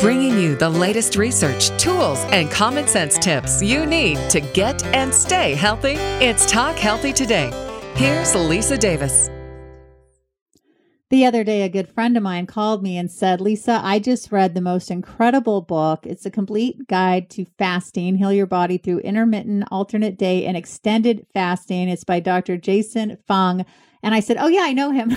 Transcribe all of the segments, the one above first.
bringing you the latest research, tools, and common sense tips you need to get and stay healthy. It's Talk Healthy Today. Here's Lisa Davis. The other day, a good friend of mine called me and said, Lisa, I just read the most incredible book. It's a complete guide to fasting, heal your body through intermittent, alternate day, and extended fasting. It's by Dr. Jason Fung. And I said, Oh, yeah, I know him.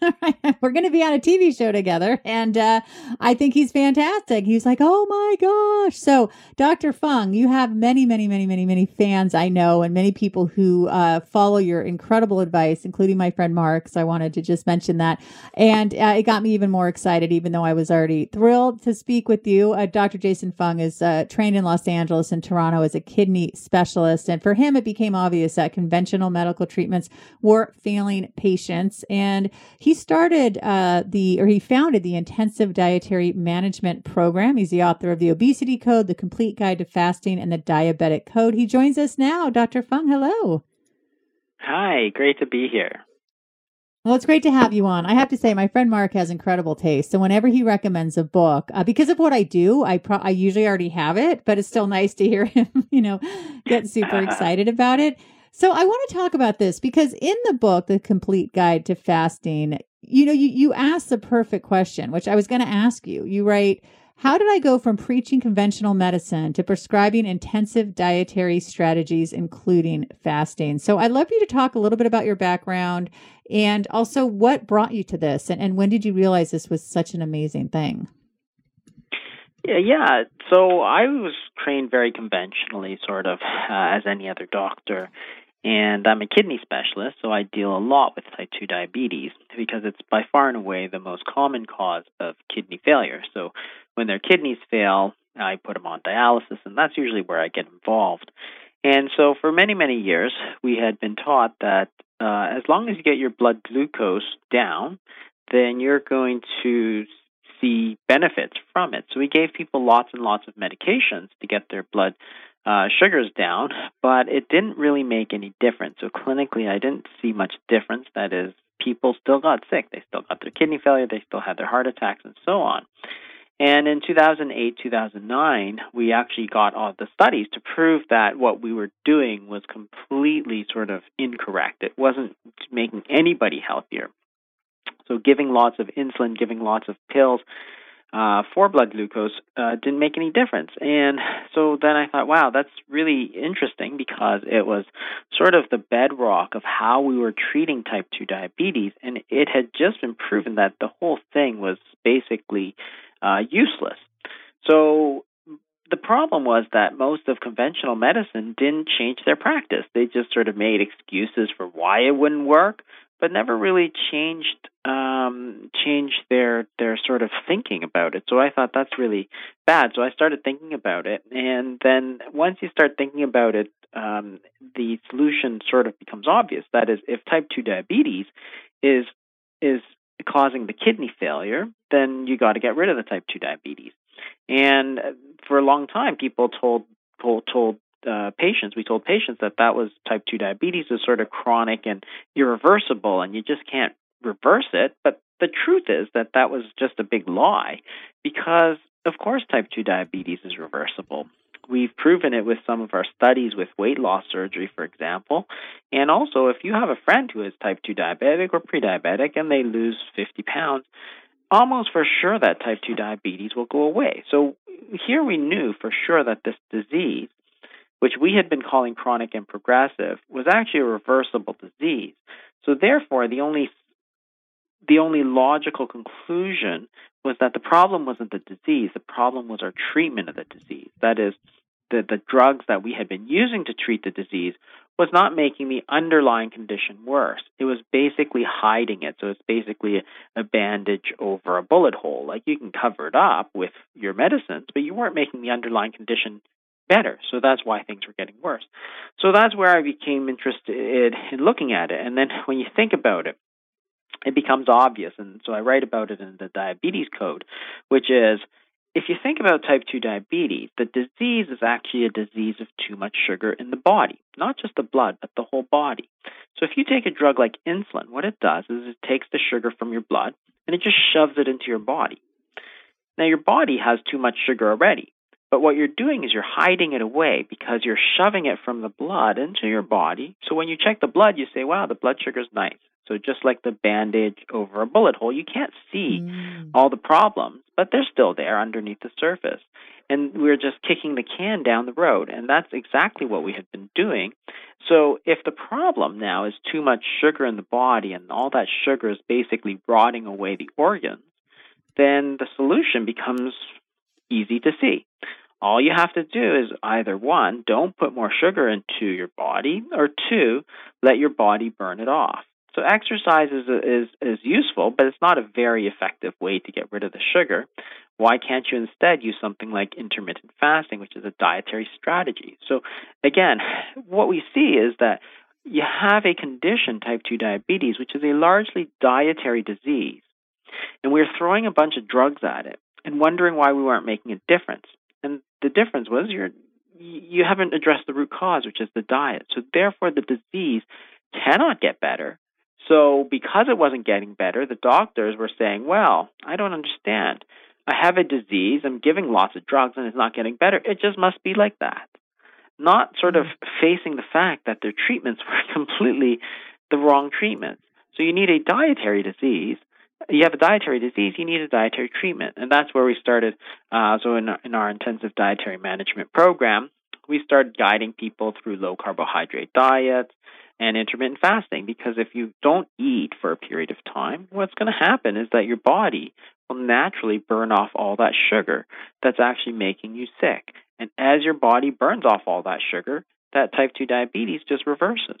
We're going to be on a TV show together. And uh, I think he's fantastic. He's like, Oh my gosh. So, Dr. Fung, you have many, many, many, many, many fans I know, and many people who uh, follow your incredible advice, including my friend Mark. So, I wanted to just mention that. And uh, it got me even more excited, even though I was already thrilled to speak with you. Uh, Dr. Jason Fung is uh, trained in Los Angeles and Toronto as a kidney specialist. And for him, it became obvious that conventional medical treatments were failing patients. And he started uh, the, or he founded the Intensive Dietary Management Program. He's the author of the Obesity Code, the Complete Guide to Fasting, and the Diabetic Code. He joins us now. Dr. Fung, hello. Hi, great to be here. Well, it's great to have you on. I have to say, my friend Mark has incredible taste. So whenever he recommends a book, uh, because of what I do, I pro- I usually already have it, but it's still nice to hear him, you know, get super excited about it. So I want to talk about this because in the book, The Complete Guide to Fasting, you know, you, you ask the perfect question, which I was going to ask you. You write, how did I go from preaching conventional medicine to prescribing intensive dietary strategies, including fasting? So I'd love you to talk a little bit about your background and also what brought you to this and, and when did you realize this was such an amazing thing? Yeah, yeah. So I was trained very conventionally, sort of, uh, as any other doctor. And I'm a kidney specialist, so I deal a lot with type 2 diabetes because it's by far and away the most common cause of kidney failure. So when their kidneys fail, I put them on dialysis, and that's usually where I get involved. And so for many, many years, we had been taught that uh, as long as you get your blood glucose down, then you're going to see benefits from it. So we gave people lots and lots of medications to get their blood uh, sugars down, but it didn't really make any difference. So clinically, I didn't see much difference. That is, people still got sick. They still got their kidney failure. They still had their heart attacks and so on. And in 2008, 2009, we actually got all the studies to prove that what we were doing was completely sort of incorrect. It wasn't making anybody healthier. So giving lots of insulin, giving lots of pills uh, for blood glucose uh, didn't make any difference. And so then I thought, wow, that's really interesting because it was sort of the bedrock of how we were treating type 2 diabetes. And it had just been proven that the whole thing was basically uh, useless. So the problem was that most of conventional medicine didn't change their practice. They just sort of made excuses for why it wouldn't work, but never really changed um, changed their their sort of thinking about it. So I thought that's really bad. So I started thinking about it, and then once you start thinking about it, um, the solution sort of becomes obvious. That is, if type two diabetes is is causing the kidney failure, then you got to get rid of the type two diabetes. And for a long time, people told told, told uh, patients, we told patients that that was type 2 diabetes is sort of chronic and irreversible, and you just can't reverse it. But the truth is that that was just a big lie because, of course, type 2 diabetes is reversible. We've proven it with some of our studies with weight loss surgery, for example. And also, if you have a friend who is type 2 diabetic or pre diabetic and they lose 50 pounds, almost for sure that type 2 diabetes will go away. So here we knew for sure that this disease which we had been calling chronic and progressive, was actually a reversible disease. So therefore, the only the only logical conclusion was that the problem wasn't the disease, the problem was our treatment of the disease. That is, the, the drugs that we had been using to treat the disease was not making the underlying condition worse. It was basically hiding it. So it's basically a, bandage over a bullet hole. Like you can cover it up with your medicines, but you weren't making the underlying condition better. So that's why things were getting worse. So that's where I became interested in looking at it. And then when you think about it, it becomes obvious. And so I write about it in the diabetes code, which is if you think about type 2 diabetes, the disease is actually a disease of too much sugar in the body, not just the blood, but the whole body. So if you take a drug like insulin, what it does is it takes the sugar from your blood and it just shoves it into your body. Now, your body has too much sugar already. But what you're doing is you're hiding it away because you're shoving it from the blood into your body. So when you check the blood, you say, wow, the blood sugar's nice. So just like the bandage over a bullet hole, you can't see mm. all the problems, but they're still there underneath the surface. And we're just kicking the can down the road. And that's exactly what we have been doing. So if the problem now is too much sugar in the body and all that sugar is basically rotting away the organs, then the solution becomes easy to see. All you have to do is either one, don't put more sugar into your body, or two, let your body burn it off. So exercise is, is, is useful, but it's not a very effective way to get rid of the sugar. Why can't you instead use something like intermittent fasting, which is a dietary strategy? So again, what we see is that you have a condition, type 2 diabetes, which is a largely dietary disease. And we're throwing a bunch of drugs at it and wondering why we weren't making a difference. And the difference was you're you haven't addressed the root cause, which is the diet. So therefore the disease cannot get better. So because it wasn't getting better, the doctors were saying, "Well, I don't understand. I have a disease, I'm giving lots of drugs and it's not getting better. It just must be like that." Not sort of mm-hmm. facing the fact that their treatments were completely the wrong treatments. So you need a dietary disease you have a dietary disease, you need a dietary treatment. And that's where we started. Uh, so, in, in our intensive dietary management program, we started guiding people through low carbohydrate diets and intermittent fasting because if you don't eat for a period of time, what's going to happen is that your body will naturally burn off all that sugar that's actually making you sick. And as your body burns off all that sugar, that type 2 diabetes just reverses.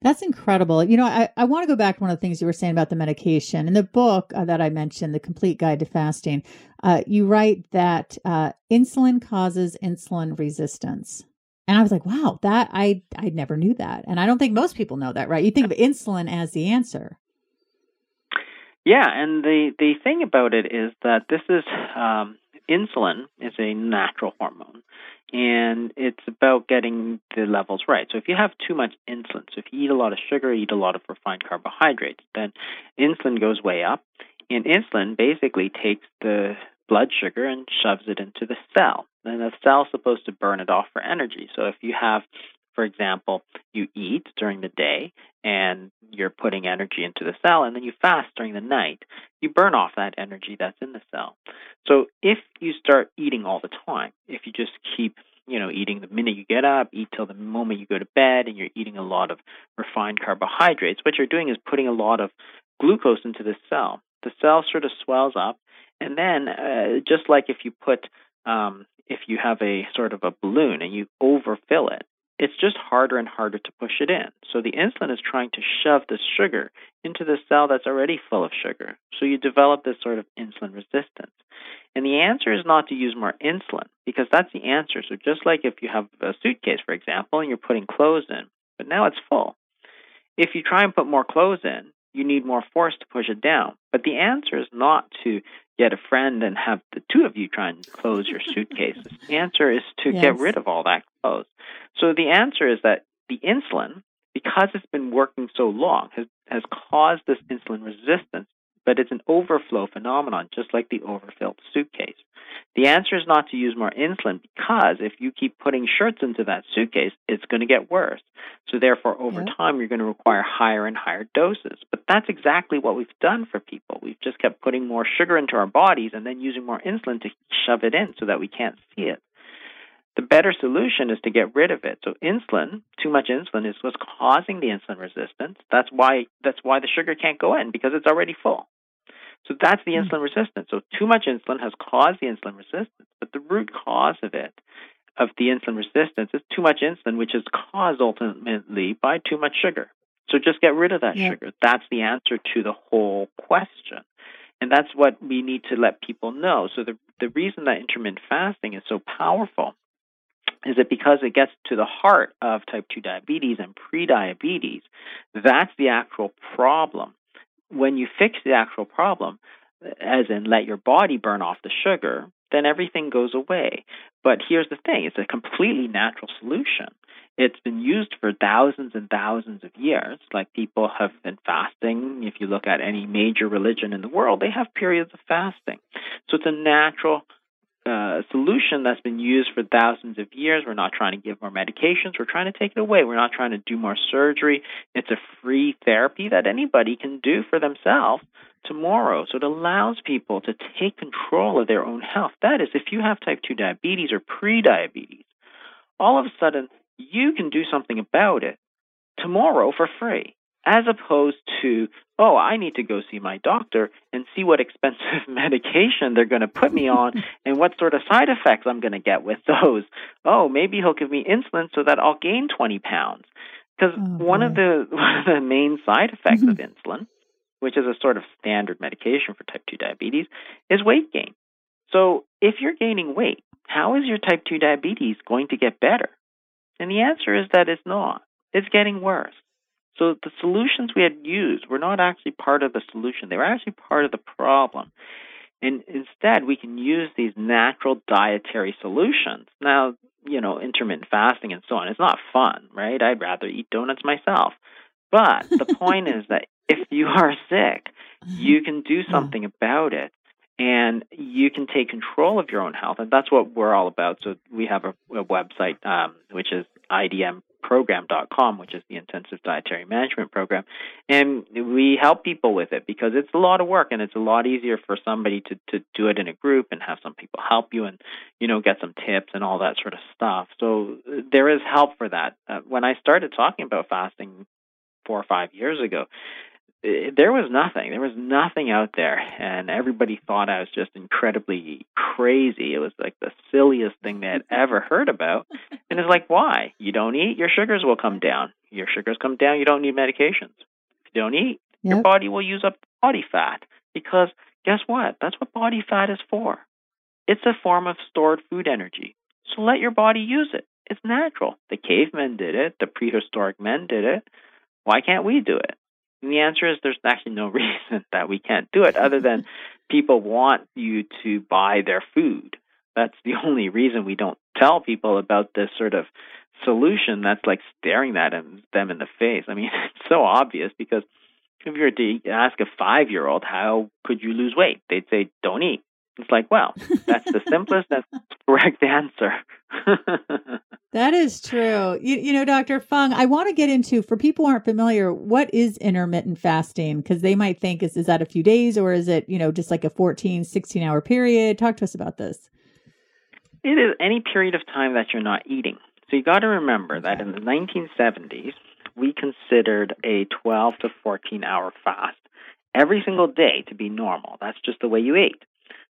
That's incredible. You know, I, I want to go back to one of the things you were saying about the medication. In the book uh, that I mentioned, The Complete Guide to Fasting, uh, you write that uh, insulin causes insulin resistance. And I was like, wow, that I I never knew that. And I don't think most people know that, right? You think of insulin as the answer. Yeah, and the the thing about it is that this is um, insulin is a natural hormone and it's about getting the levels right. So if you have too much insulin, so if you eat a lot of sugar, eat a lot of refined carbohydrates, then insulin goes way up, and insulin basically takes the blood sugar and shoves it into the cell. And the cell's supposed to burn it off for energy. So if you have for example, you eat during the day and you're putting energy into the cell, and then you fast during the night, you burn off that energy that's in the cell. So if you start eating all the time, if you just keep you know, eating the minute you get up, eat till the moment you go to bed, and you're eating a lot of refined carbohydrates, what you're doing is putting a lot of glucose into the cell. The cell sort of swells up, and then uh, just like if you put, um, if you have a sort of a balloon and you overfill it, it's just harder and harder to push it in. So the insulin is trying to shove the sugar into the cell that's already full of sugar. So you develop this sort of insulin resistance. And the answer is not to use more insulin because that's the answer. So just like if you have a suitcase, for example, and you're putting clothes in, but now it's full. If you try and put more clothes in, you need more force to push it down. But the answer is not to get a friend and have the two of you try and close your suitcases. the answer is to yes. get rid of all that clothes. So the answer is that the insulin, because it's been working so long, has, has caused this insulin resistance, but it's an overflow phenomenon, just like the overfilled suitcase. The answer is not to use more insulin because if you keep putting shirts into that suitcase, it's going to get worse. So, therefore, over yeah. time, you're going to require higher and higher doses. But that's exactly what we've done for people. We've just kept putting more sugar into our bodies and then using more insulin to shove it in so that we can't see it. The better solution is to get rid of it. So insulin, too much insulin is what's causing the insulin resistance. That's why that's why the sugar can't go in because it's already full. So that's the mm-hmm. insulin resistance. So too much insulin has caused the insulin resistance, but the root cause of it of the insulin resistance is too much insulin which is caused ultimately by too much sugar. So just get rid of that yeah. sugar. That's the answer to the whole question. And that's what we need to let people know. So the the reason that intermittent fasting is so powerful is that because it gets to the heart of type 2 diabetes and prediabetes, that's the actual problem. When you fix the actual problem, as in let your body burn off the sugar, then everything goes away. But here's the thing it's a completely natural solution. It's been used for thousands and thousands of years. Like people have been fasting. If you look at any major religion in the world, they have periods of fasting. So it's a natural uh, solution that's been used for thousands of years. We're not trying to give more medications. We're trying to take it away. We're not trying to do more surgery. It's a free therapy that anybody can do for themselves tomorrow. So it allows people to take control of their own health. That is, if you have type 2 diabetes or pre-diabetes, all of a sudden you can do something about it tomorrow for free, as opposed to, oh, I need to go see my doctor and see what expensive medication they're going to put me on and what sort of side effects I'm going to get with those. Oh, maybe he'll give me insulin so that I'll gain 20 pounds. Because oh, one of the one of the main side effects of insulin, which is a sort of standard medication for type 2 diabetes, is weight gain. So if you're gaining weight, how is your type 2 diabetes going to get better? And the answer is that it's not. It's getting worse. So the solutions we had used were not actually part of the solution. They were actually part of the problem. And instead, we can use these natural dietary solutions. Now, you know, intermittent fasting and so on. It's not fun, right? I'd rather eat donuts myself. But the point is that if you are sick, you can do something about it and you can take control of your own health. And that's what we're all about. So we have a, a website, um, which is idmprogram.com, which is the Intensive Dietary Management Program. And we help people with it because it's a lot of work and it's a lot easier for somebody to, to do it in a group and have some people help you and, you know, get some tips and all that sort of stuff. So there is help for that. Uh, when I started talking about fasting four or five years ago, Eh, there was nothing. There was nothing out there, and everybody thought I was just incredibly crazy. It was like the silliest thing they had ever heard about. And it's like, why? You don't eat, your sugars will come down. Your sugars come down, you don't need medications. If you don't eat, yep. your body will use up body fat because guess what? That's what body fat is for. It's a form of stored food energy. So let your body use it. It's natural. The cavemen did it. The prehistoric men did it. Why can't we do it? And the answer is there's actually no reason that we can't do it other than people want you to buy their food. That's the only reason we don't tell people about this sort of solution that's like staring at them in the face. I mean, it's so obvious because if you were to ask a five year old, how could you lose weight? They'd say, don't eat. It's like, well, that's the simplest, that's the correct answer. that is true. You, you know, Dr. Fung, I want to get into, for people who aren't familiar, what is intermittent fasting? Because they might think, is, is that a few days or is it, you know, just like a 14, 16 hour period? Talk to us about this. It is any period of time that you're not eating. So you got to remember that in the 1970s, we considered a 12 to 14 hour fast every single day to be normal. That's just the way you ate.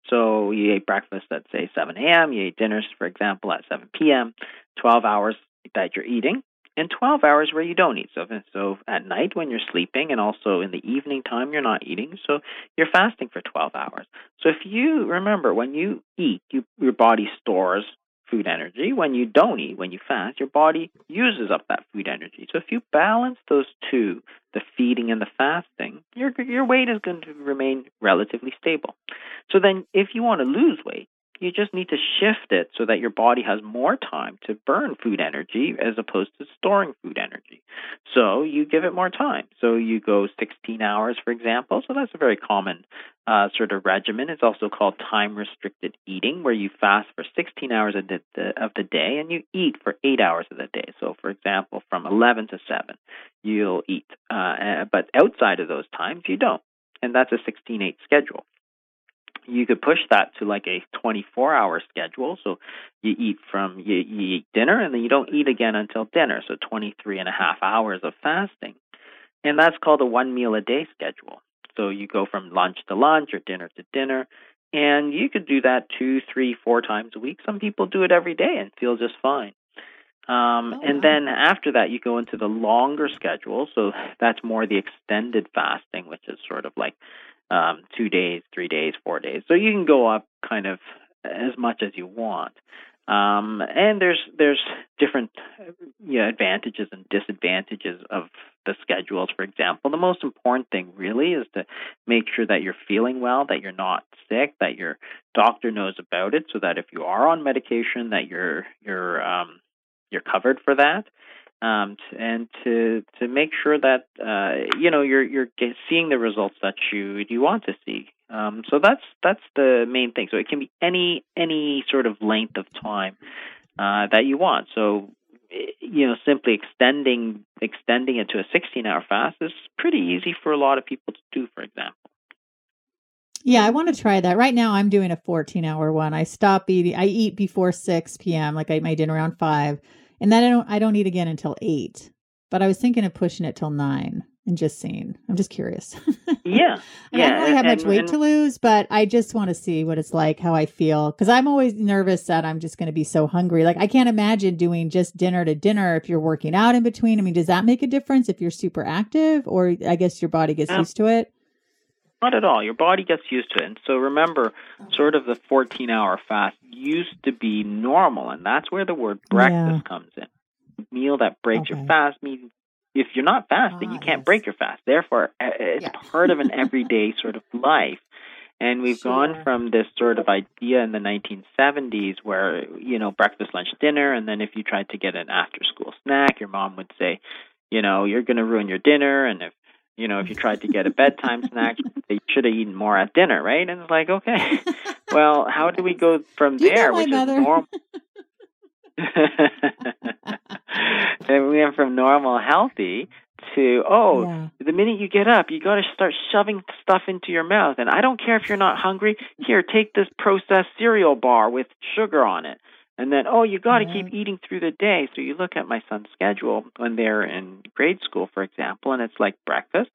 So you ate breakfast at say 7 a.m. You ate dinners, for example, at 7 p.m. 12 hours that you're eating, and 12 hours where you don't eat. So, so at night when you're sleeping, and also in the evening time you're not eating. So you're fasting for 12 hours. So if you remember when you eat, you, your body stores food energy. When you don't eat, when you fast, your body uses up that food energy. So if you balance those two, the feeding and the fasting, your your weight is going to remain relatively stable. So then if you want to lose weight, you just need to shift it so that your body has more time to burn food energy as opposed to storing food energy. So you give it more time. So you go 16 hours, for example. So that's a very common uh, sort of regimen. It's also called time restricted eating, where you fast for 16 hours of the, of the day and you eat for eight hours of the day. So, for example, from 11 to 7, you'll eat. Uh, but outside of those times, you don't. And that's a 16 8 schedule you could push that to like a 24 hour schedule. So you eat from, you, you eat dinner and then you don't eat again until dinner. So 23 and a half hours of fasting. And that's called a one meal a day schedule. So you go from lunch to lunch or dinner to dinner. And you could do that two, three, four times a week. Some people do it every day and feel just fine. Um, oh, and wow. then after that, you go into the longer schedule. So that's more the extended fasting, which is sort of like um, two days, three days, four days. So you can go up kind of as much as you want. Um, and there's there's different you know, advantages and disadvantages of the schedules. For example, the most important thing really is to make sure that you're feeling well, that you're not sick, that your doctor knows about it, so that if you are on medication, that you're you're um, you're covered for that. Um, and to to make sure that uh, you know you're you're seeing the results that you you want to see. Um, so that's that's the main thing. So it can be any any sort of length of time uh, that you want. So you know, simply extending extending it to a 16 hour fast is pretty easy for a lot of people to do. For example. Yeah, I want to try that. Right now, I'm doing a 14 hour one. I stop eating. I eat before 6 p.m. Like I eat my dinner around five, and then I don't. I don't eat again until eight. But I was thinking of pushing it till nine and just seeing. I'm just curious. yeah, I yeah. don't really have and, much weight and, to lose, but I just want to see what it's like, how I feel, because I'm always nervous that I'm just going to be so hungry. Like I can't imagine doing just dinner to dinner if you're working out in between. I mean, does that make a difference if you're super active, or I guess your body gets Yeah. used to it? Not at all. Your body gets used to it. And so remember, sort of the 14 hour fast used to be normal, and that's where the word breakfast Yeah. comes in. Meal that breaks Okay. your fast means if you're not fasting, Ah, you can't yes. break your fast. Therefore, uh, it's Yeah. part of an everyday sort of life. And we've gone from this sort of idea in the 1970s where, you know, breakfast, lunch, dinner, and then if you tried to get an after school snack, your mom would say, you know, you're going to ruin your dinner. And if, you know, if you tried to get a bedtime snack, you should have eaten more at dinner, right? And it's like, okay, well, how do we go from you there, which mother? is normal? and we went from normal, healthy to oh, yeah. the minute you get up, you got to start shoving stuff into your mouth. And I don't care if you're not hungry. Here, take this processed cereal bar with sugar on it. And then, oh, you got to keep eating through the day. So you look at my son's schedule when they're in grade school, for example, and it's like breakfast,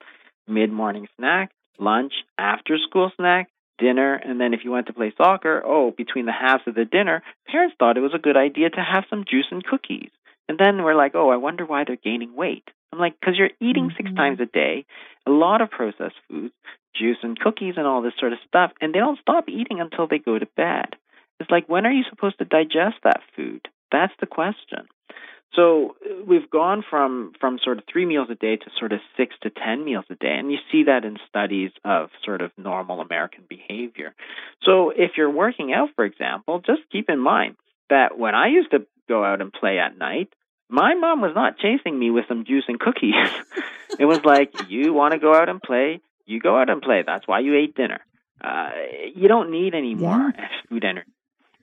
mid morning snack, lunch, after school snack, dinner, and then if you went to play soccer, oh, between the halves of the dinner, parents thought it was a good idea to have some juice and cookies. And then we're like, oh, I wonder why they're gaining weight. I'm like, because you're eating six Mhm. times a day, a lot of processed foods, juice and cookies and all this sort of stuff, and they don't stop eating until they go to bed. It's like, when are you supposed to digest that food? That's the question. So we've gone from from sort of three meals a day to sort of six to ten meals a day, and you see that in studies of sort of normal American behavior. So if you're working out, for example, just keep in mind that when I used to go out and play at night, my mom was not chasing me with some juice and cookies. it was like, you want to go out and play, you go out and play. That's why you ate dinner. Uh, you don't need any more food energy.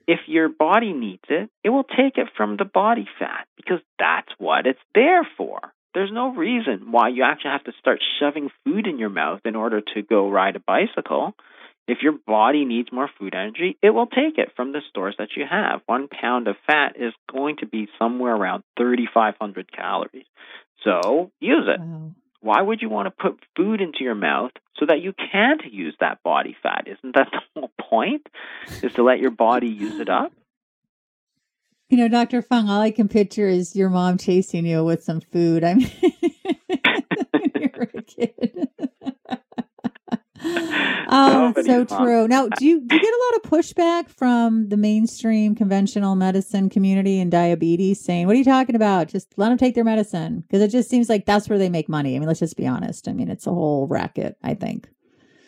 If your body needs it, it will take it from the body fat because that's what it's there for. There's no reason why you actually have to start shoving food in your mouth in order to go ride a bicycle. If your body needs more food energy, it will take it from the stores that you have. One pound of fat is going to be somewhere around 3,500 calories. So use it. Wow. Why would you want to put food into your mouth so that you can't use that body fat? Isn't that the whole point? Is to let your body use it up? You know, Dr. Fung, all I can picture is your mom chasing you with some food. I mean, when you were a kid. Oh, so true. Now, do you do you get a lot of pushback from the mainstream conventional medicine community and diabetes saying, "What are you talking about? Just let them take their medicine"? Because it just seems like that's where they make money. I mean, let's just be honest. I mean, it's a whole racket. I think.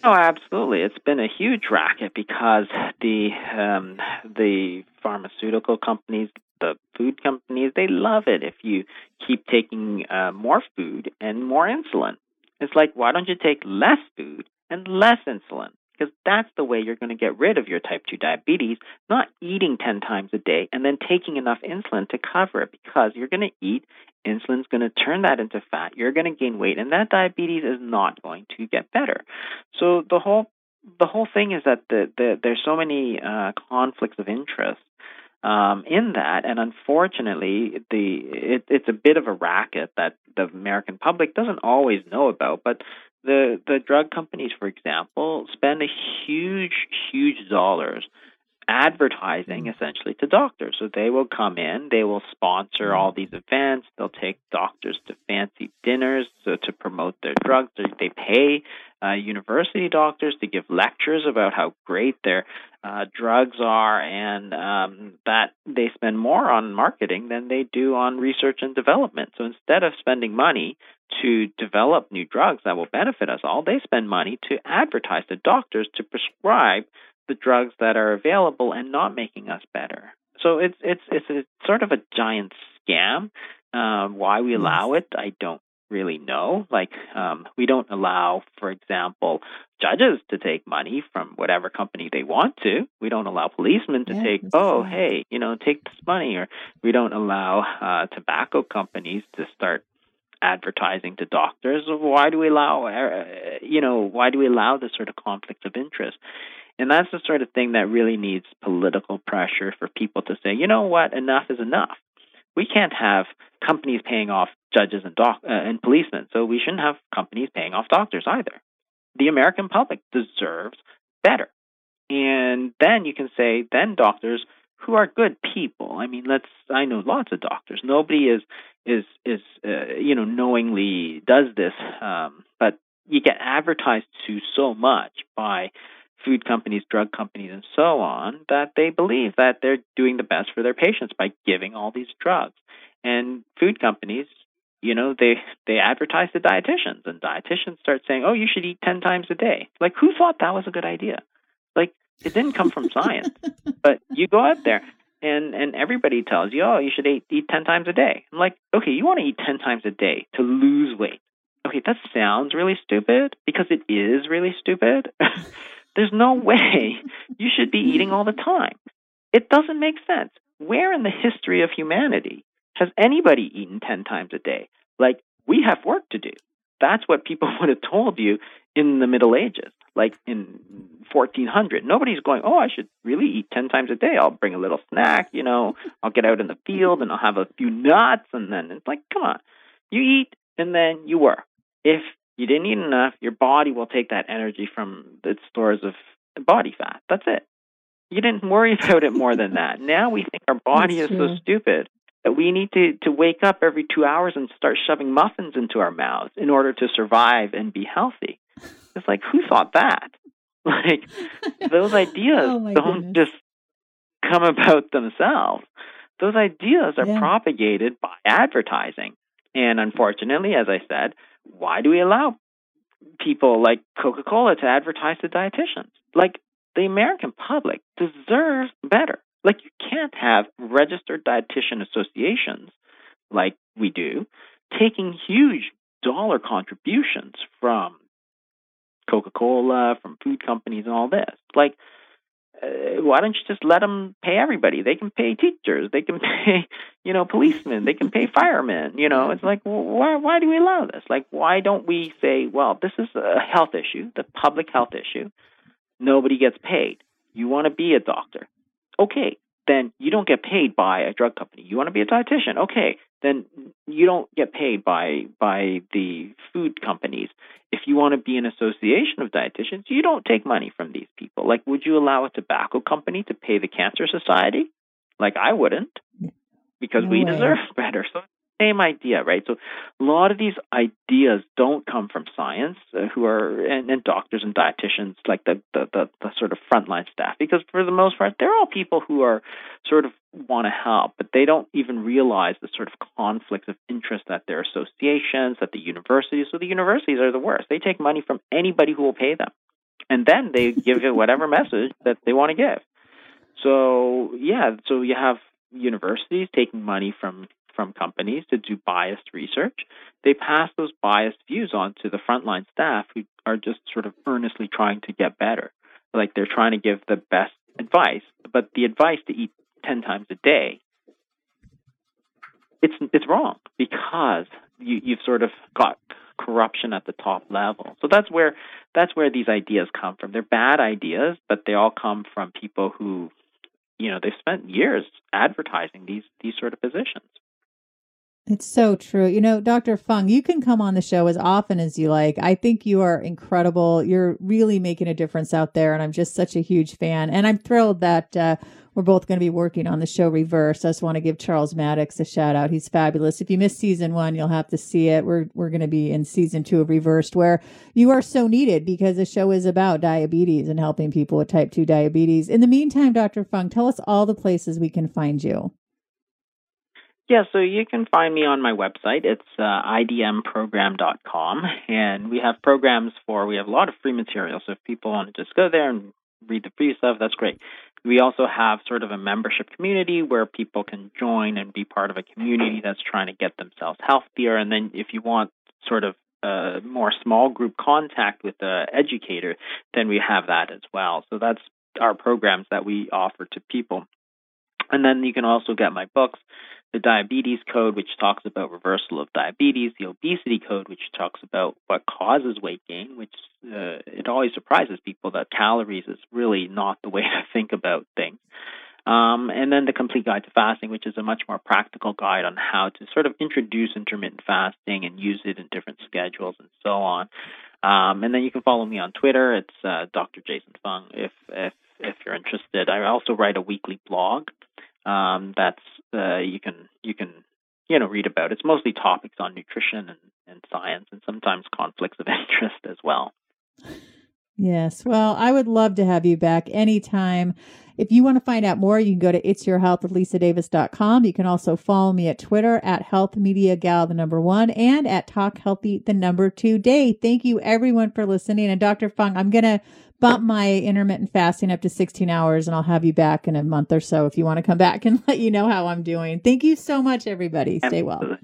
Oh, absolutely. It's been a huge racket because the um, the pharmaceutical companies, the food companies, they love it if you keep taking uh, more food and more insulin. It's like, why don't you take less food and less insulin? Because that's the way you're going to get rid of your type 2 diabetes, not eating 10 times a day and then taking enough insulin to cover it because you're going to eat, insulin's going to turn that into fat, you're going to gain weight, and that diabetes is not going to get better. So the whole the whole thing is that the, the, there's so many uh, conflicts of interest um, in that, and unfortunately, the it, it's a bit of a racket that the American public doesn't always know about. But the the drug companies, for example, spend a huge, huge dollars advertising mm. essentially to doctors. So they will come in, they will sponsor mm. all these events, they'll take doctors to fancy dinners so to promote their drugs. They, they pay uh, university doctors to give lectures about how great their uh, drugs are, and um, that they spend more on marketing than they do on research and development. So instead of spending money to develop new drugs that will benefit us all, they spend money to advertise to doctors to prescribe the drugs that are available and not making us better. So it's it's it's a sort of a giant scam Um, why we allow it, I don't really know. Like, um, we don't allow, for example, judges to take money from whatever company they want to. We don't allow policemen to Yeah, take, oh, true. hey, you know, take this money. Or we don't allow uh, tobacco companies to start advertising to doctors. Why do we allow, uh, you know, why do we allow this sort of conflict of interest? And that's the sort of thing that really needs political pressure for people to say, you know what, enough is enough. We can't have companies paying off judges and doc- uh, and policemen, so we shouldn't have companies paying off doctors either. The American public deserves better. And then you can say, then doctors who are good people. I mean, let's. I know lots of doctors. Nobody is is is uh, you know knowingly does this, um, but you get advertised to so much by food companies, drug companies, and so on that they believe that they're doing the best for their patients by giving all these drugs. And food companies, you know, they they advertise to dietitians, and dietitians start saying, "Oh, you should eat ten times a day." Like, who thought that was a good idea? Like, it didn't come from science, but you go out there. And and everybody tells you, oh, you should eat eat ten times a day. I'm like, okay, you want to eat ten times a day to lose weight. Okay, that sounds really stupid because it is really stupid. There's no way you should be eating all the time. It doesn't make sense. Where in the history of humanity has anybody eaten 10 times a day? Like, we have work to do. That's what people would have told you in the Middle Ages, like in 1400. Nobody's going, oh, I should really eat 10 times a day. I'll bring a little snack, you know, I'll get out in the field and I'll have a few nuts. And then it's like, come on, you eat and then you work. If you didn't eat enough, your body will take that energy from its stores of body fat. That's it. You didn't worry about it more than that. Now we think our body That's is true. so stupid that we need to, to wake up every two hours and start shoving muffins into our mouths in order to survive and be healthy. It's like, who thought that? Like, those ideas Oh, don't goodness. just come about themselves. Those ideas are Yeah. propagated by advertising. And unfortunately, as I said, why do we allow people like Coca Cola to advertise to dietitians? Like, the American public deserves better. Like, you can't have registered dietitian associations like we do taking huge dollar contributions from Coca Cola, from food companies, and all this. Like, uh, why don't you just let them pay everybody? They can pay teachers, they can pay, you know, policemen, they can pay firemen. You know, it's like, well, why why do we allow this? Like, why don't we say, well, this is a health issue, the public health issue. Nobody gets paid. You want to be a doctor, okay? Then you don't get paid by a drug company. You want to be a dietitian, okay? Then you don't get paid by by the food companies if you want to be an association of dietitians, you don't take money from these people. Like, would you allow a tobacco company to pay the Cancer Society? Like, I wouldn't, because No we way. deserve better. So, same idea, right? So, a lot of these ideas don't come from science, uh, who are and, and doctors and dietitians, like the, the the the sort of frontline staff, because for the most part, they're all people who are sort of want to help, but they don't even realize the sort of conflicts of interest that their associations, that the universities. So the universities are the worst. They take money from anybody who will pay them, and then they give it whatever message that they want to give. So yeah, so you have universities taking money from from companies to do biased research. They pass those biased views on to the frontline staff who are just sort of earnestly trying to get better. Like they're trying to give the best advice, but the advice to eat 10 times a day it's it's wrong because you you've sort of got corruption at the top level. So that's where that's where these ideas come from. They're bad ideas, but they all come from people who you know, they've spent years advertising these these sort of positions. It's so true. You know, Dr. Fung, you can come on the show as often as you like. I think you are incredible. You're really making a difference out there, and I'm just such a huge fan. And I'm thrilled that uh, we're both going to be working on the show Reverse. I just want to give Charles Mattocks a shout out. He's fabulous. If you missed season one, you'll have to see it. We're we're going to be in season two of Reversed, where you are so needed because the show is about diabetes and helping people with type two diabetes. In the meantime, Dr. Fung, tell us all the places we can find you. Yeah, so you can find me on my website. It's uh, idmprogram.com, and we have programs for. We have a lot of free material. So if people want to just go there and read the free stuff, that's great. We also have sort of a membership community where people can join and be part of a community that's trying to get themselves healthier. And then if you want sort of a more small group contact with the educator, then we have that as well. So that's our programs that we offer to people. And then you can also get my books, the diabetes code, which talks about reversal of diabetes, the obesity code, which talks about what causes weight gain, which uh, it always surprises people that calories is really not the way to think about things. Um, and then the complete guide to fasting, which is a much more practical guide on how to sort of introduce intermittent fasting and use it in different schedules and so on. Um, and then you can follow me on Twitter. It's uh, Dr. Jason Fung if if if you're interested. I also write a weekly blog um, that's uh, you can you can you know read about. It's mostly topics on nutrition and, and science, and sometimes conflicts of interest as well. Yes. Well, I would love to have you back anytime. If you want to find out more, you can go to itsyourhealth You can also follow me at Twitter at Health Media Gal, the number one, and at Talk Healthy, the number two day. Thank you everyone for listening. And Dr. Fung, I'm going to bump my intermittent fasting up to 16 hours and I'll have you back in a month or so if you want to come back and let you know how I'm doing. Thank you so much, everybody. Stay well.